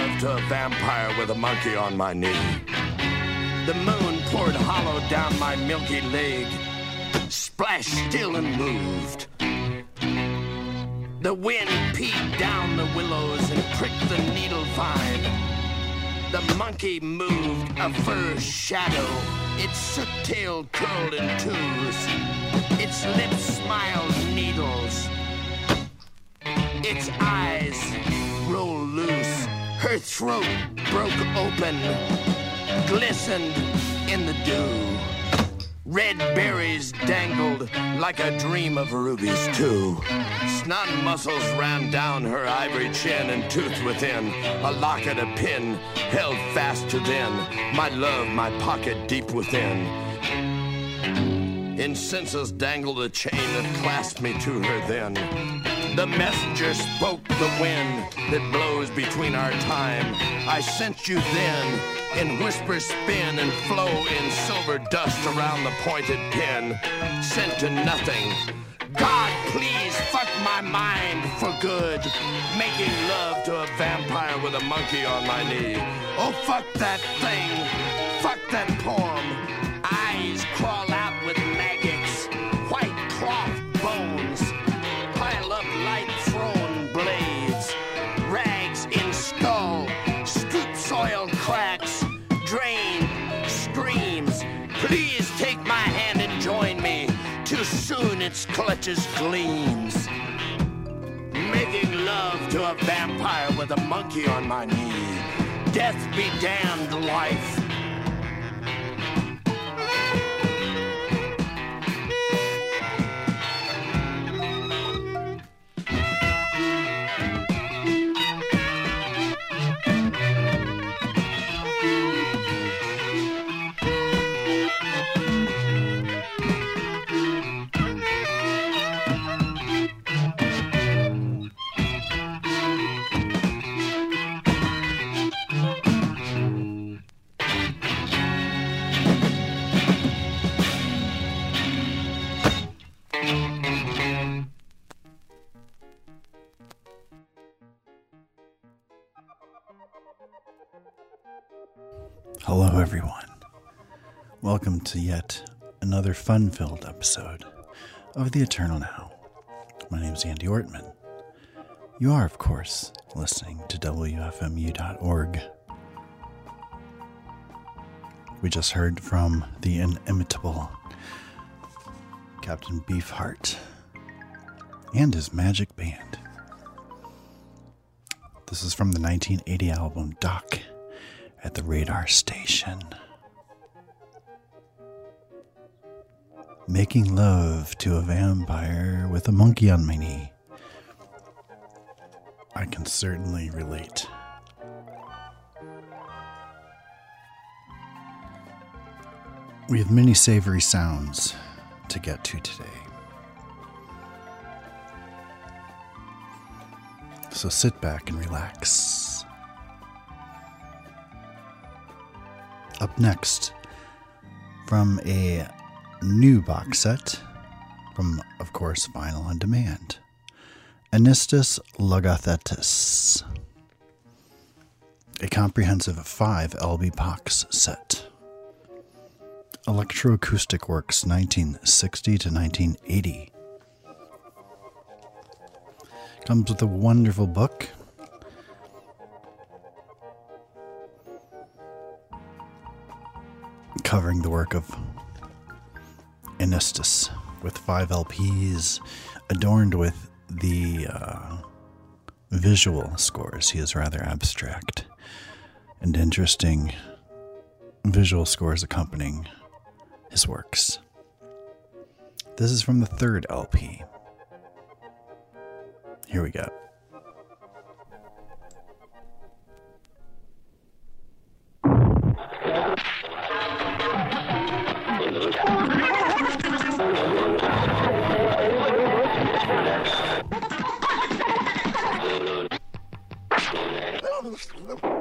love to a vampire with a monkey on my knee. The moon poured hollow down my milky leg, splashed still and moved. The wind peed down the willows and pricked the needle vine. The monkey moved a fur shadow, its soot tail curled in twos. Its lips smiled needles. Its eyes rolled loose. Her throat broke open, glistened in the dew. Red berries dangled like a dream of rubies, too. Snot muscles ran down her ivory chin and tooth within. A locket, a pin held fast to then. My love, my pocket deep within. In senses dangled a chain that clasped me to her then. The messenger spoke the wind that blows between our time. I sent you then in whispers spin and flow in silver dust around the pointed pin. Sent to nothing. God, please fuck my mind for good. Making love to a vampire with a monkey on my knee. Oh, fuck that thing. Fuck that poem. Its clutches gleams. Making love to a vampire with a monkey on my knee. Death be damned, life. Welcome to yet another fun filled episode of The Eternal Now. My name is Andy Ortman. You are, of course, listening to WFMU.org. We just heard from the inimitable Captain Beefheart and his magic band. This is from the 1980 album Doc at the radar station. Making love to a vampire with a monkey on my knee. I can certainly relate. We have many savory sounds to get to today. So sit back and relax. Up next, from a new box set, from, of course, Vinyl on Demand Anestis Logothetis, a comprehensive 5 LP box set. Electroacoustic Works 1960 to 1980. Comes with a wonderful book. Covering the work of Anestis with five LPs adorned with the uh, visual scores. He is rather abstract and interesting visual scores accompanying his works. This is from the third LP. Here we go. Hello?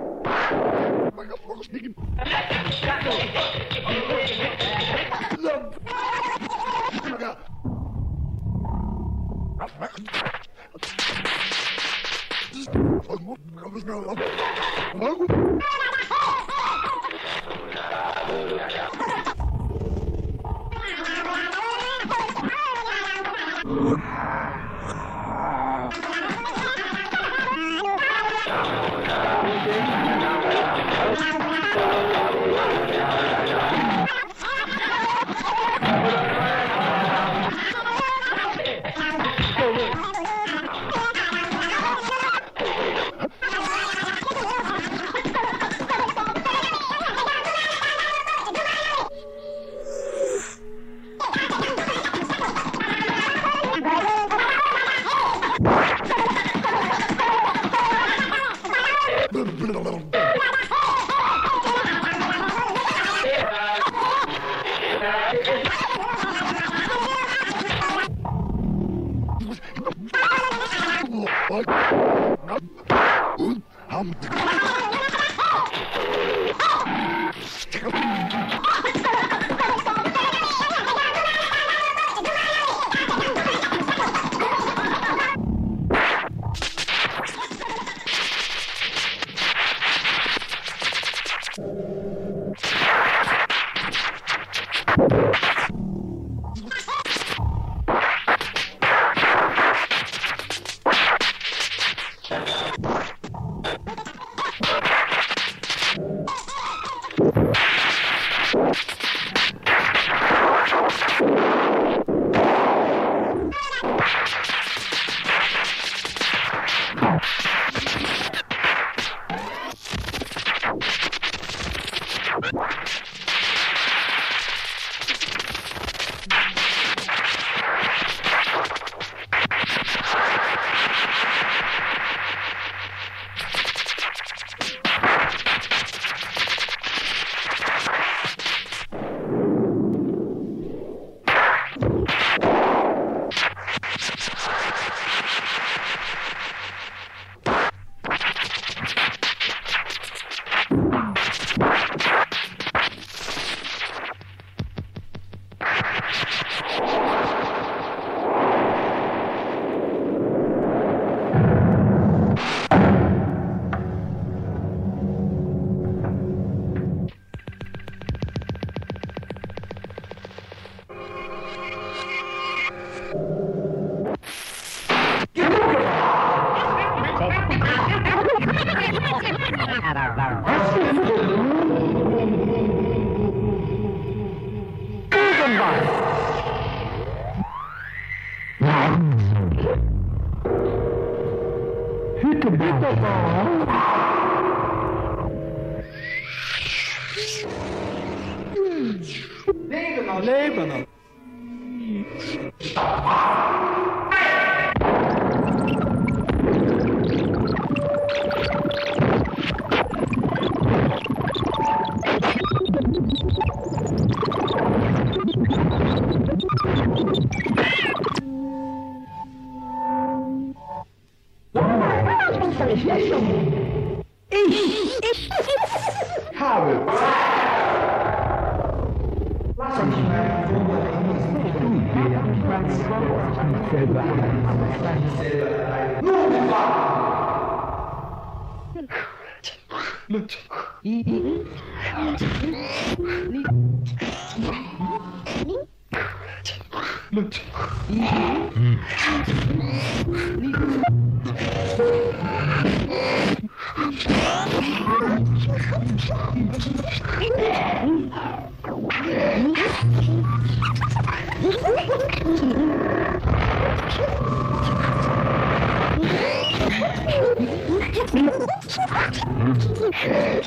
Okay.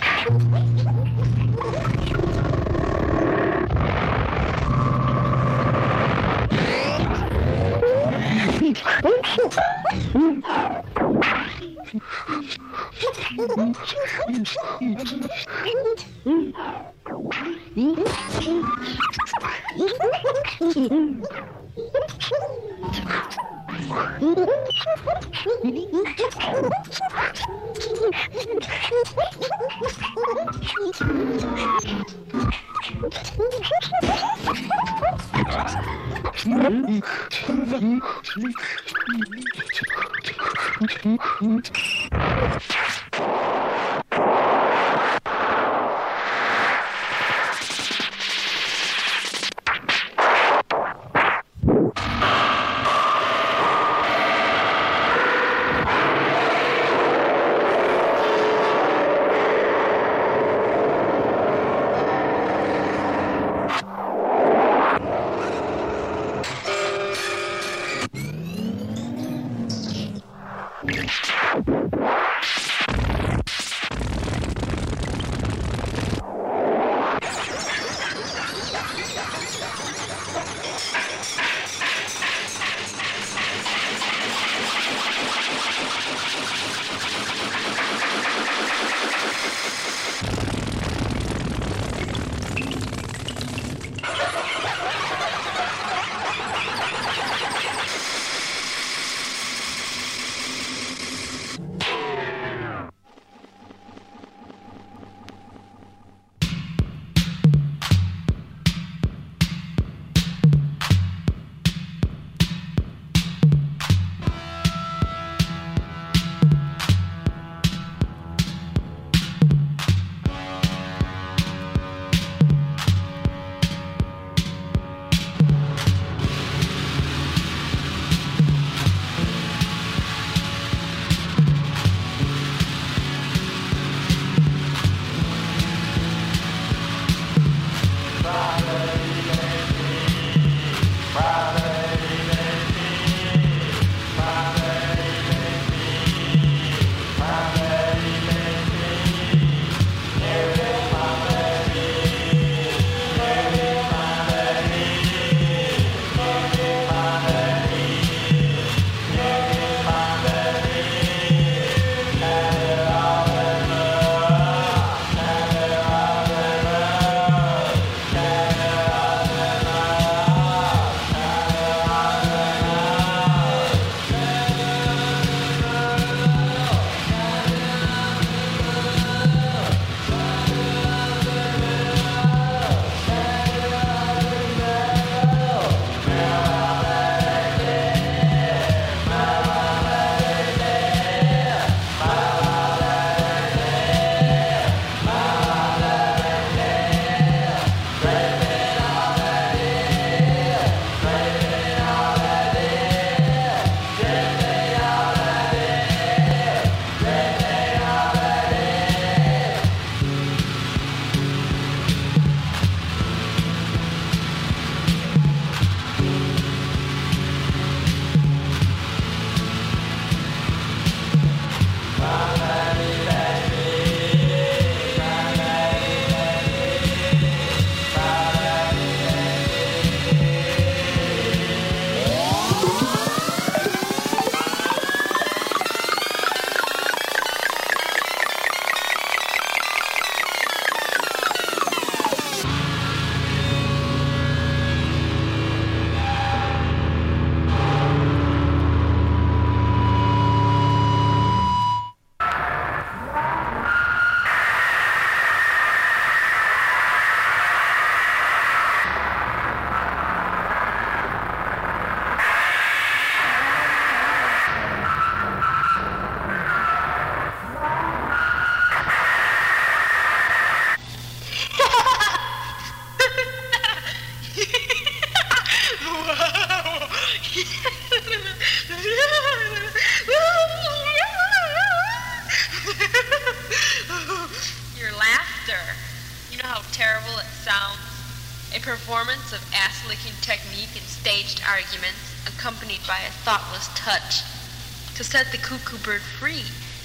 Cuckoo bird free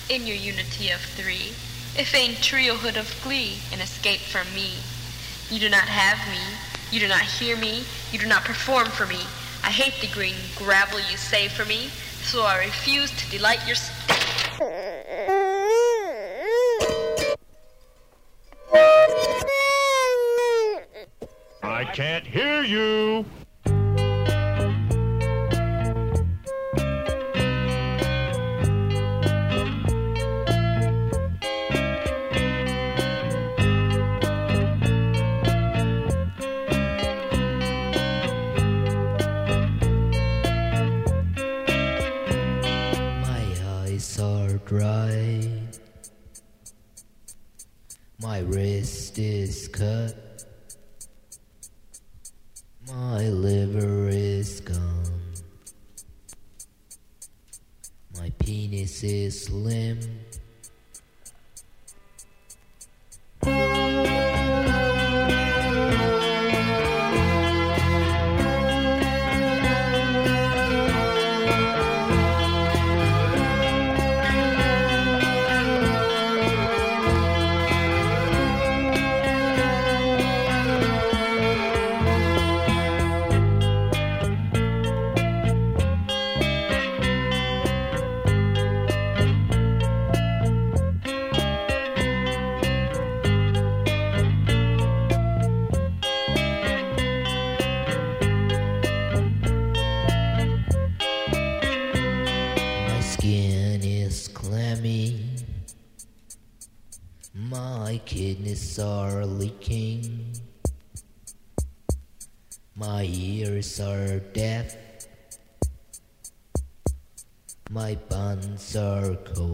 in your unity of three, a faint triohood of glee, and escape from me. You do not have me, you do not hear me, you do not perform for me. I hate the green gravel you save for me, so I refuse to delight your. Are deaf. My buns are cold.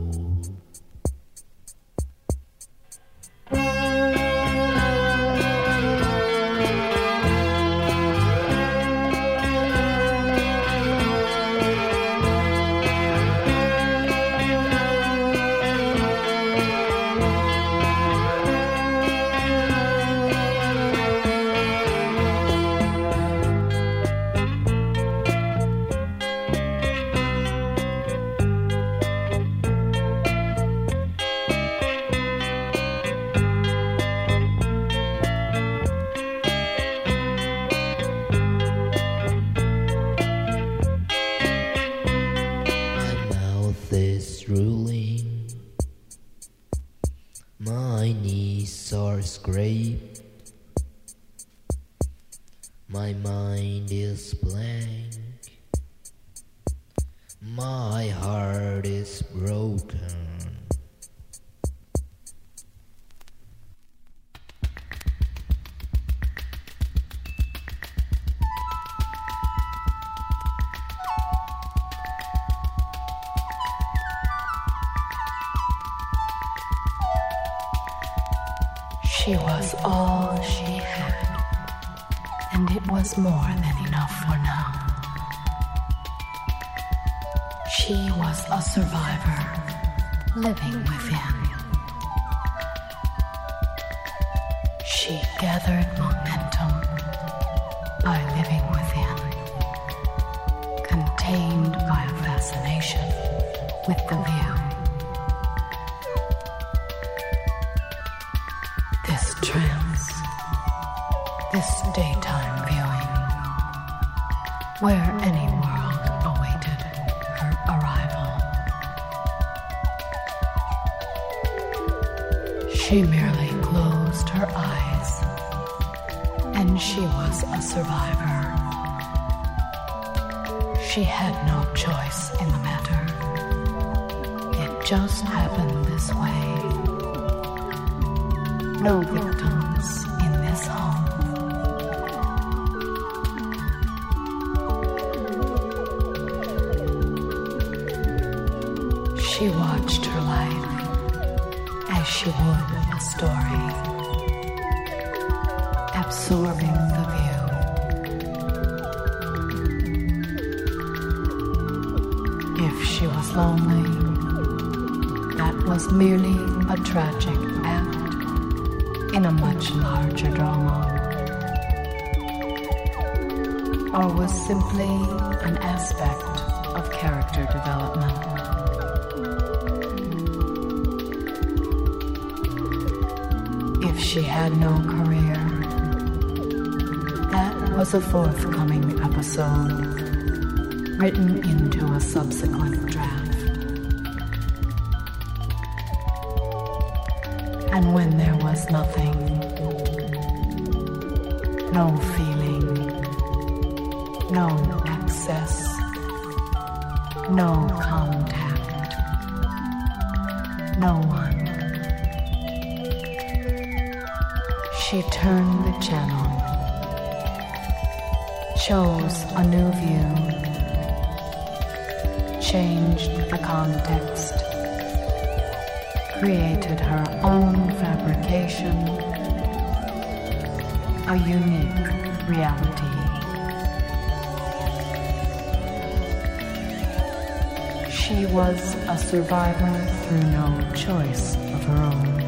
Living within. She and she was a survivor. She had no choice in the matter. It just happened this way. No victims in this home. She watched her life as she would a story, absorbing the view. If she was lonely, that was merely a tragic act in a much larger drama. or was simply an aspect of character development. If she had no that was a forthcoming episode written into a subsequent created her own fabrication, a unique reality. She was a survivor through no choice of her own.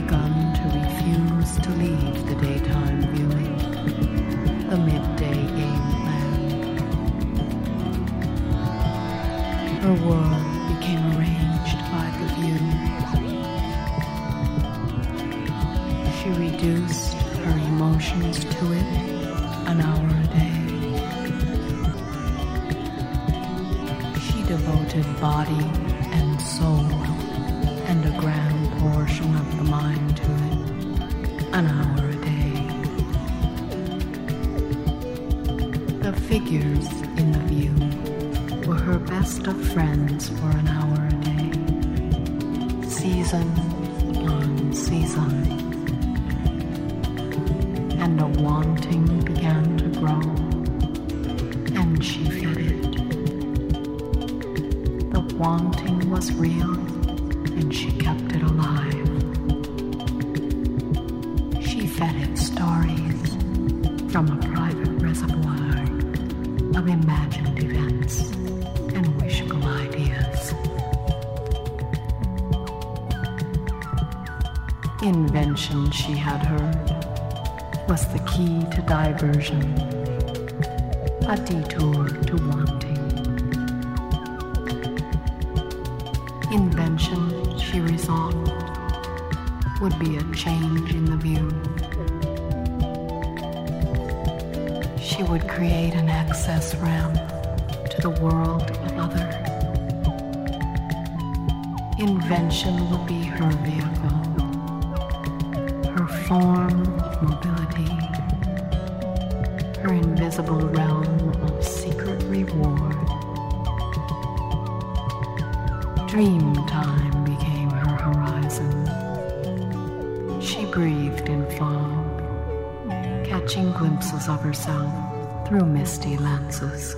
Begun to refuse to leave the daytime viewing the midday game plan. Her world became arranged by the view. She reduced her emotions to it an hour a day. She devoted body and soul and a grand of the mind to it an hour a day. The figures in the view were her best of friends for an hour a day, season on season and a wanting began to grow, and she fed it. The wanting was real, and she kept a detour her invisible realm of secret reward. Dream time became her horizon. She breathed in fog, catching glimpses of herself through misty lenses.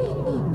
Oh,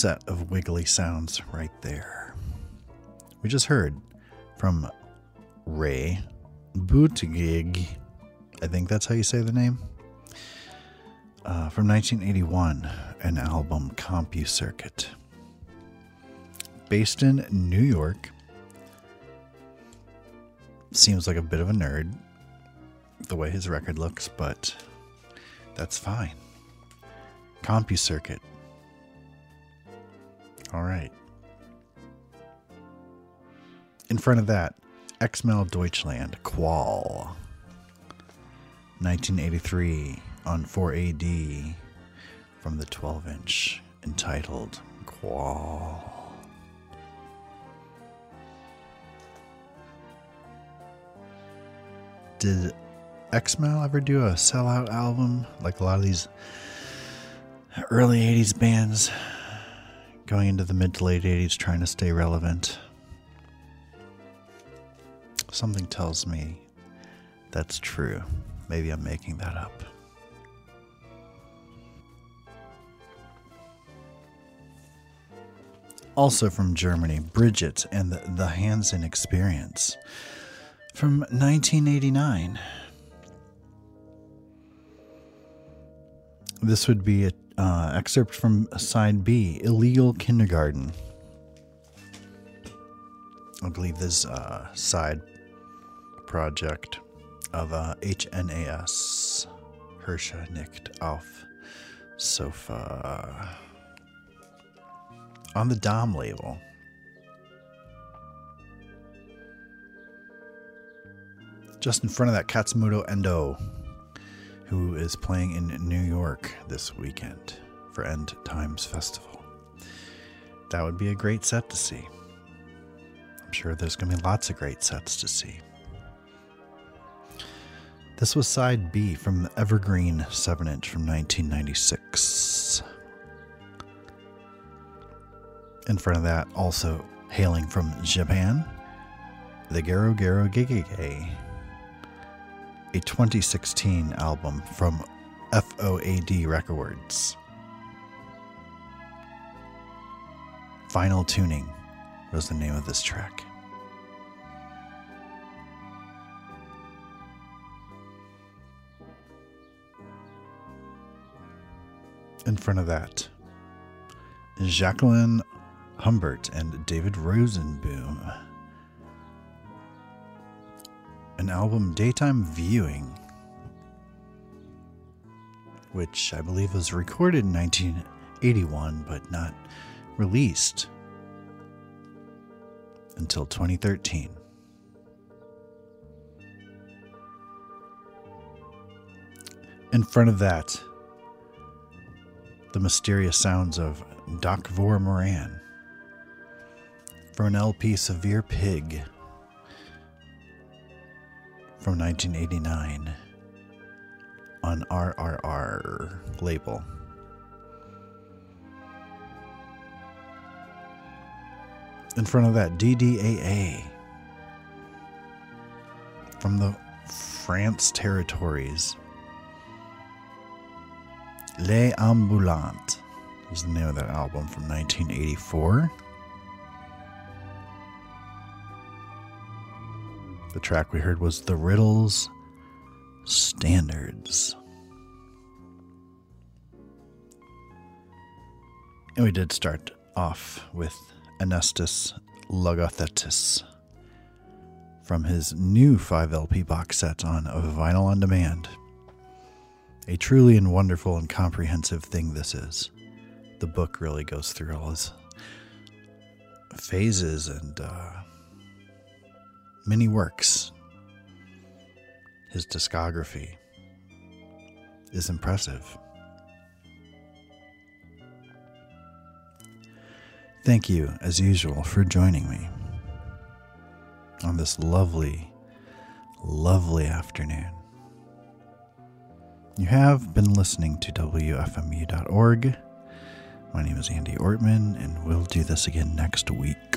set of wiggly sounds right there. We just heard from Ray Buttigieg. I think that's how you say the name. Uh, from 1981, an album CompuCircuit. Based in New York. Seems like a bit of a nerd the way his record looks, but that's fine. CompuCircuit. All right. In front of that, Xmal Deutschland, Qual. 1983 on 4AD from the 12 inch entitled Qual. Did Xmal ever do a sellout album like a lot of these early 80s bands going into the mid to late 80s trying to stay relevant? Something tells me that's true. Maybe I'm making that up. Also from Germany, Brigette and the, the Hansen Experience from 1989. This would be an uh, excerpt from side B Illegal Kindergarten. I believe this uh, side project of uh, HNAS, Hirsche Nicht Aufs Sofa, on the Dom label. Just in front of that Kazumoto Endo, who is playing in New York this weekend for End Times Festival. That would be a great set to see. I'm sure there's going to be lots of great sets to see. This was side B from the Evergreen 7 inch from 1996. In front of that, also hailing from Japan, the Gerogerigegege, a 2016 album from FOAD Records. Final Tuning was the name of this track. In front of that, Jacqueline Humbert and David Rosenboom. An album, Daytime Viewing, which I believe was recorded in 1981 but not released until 2013. In front of that, the mysterious sounds of Doc Wör Mirran from an LP Severe Pig from 1989 on RRR label. In front of that, DDAA from the France territories. Les Ambulants is the name of that album from 1984. The track we heard was The Riddles Standards. And we did start off with Anestis Logothetis from his new 5 LP box set on Vinyl on Demand. A truly and wonderful and comprehensive thing this is. The book really goes through all his phases and uh, many works. His discography is impressive. Thank you, as usual, for joining me on this lovely, lovely afternoon. You have been listening to WFMU.org. My name is Andy Ortman, and we'll do this again next week.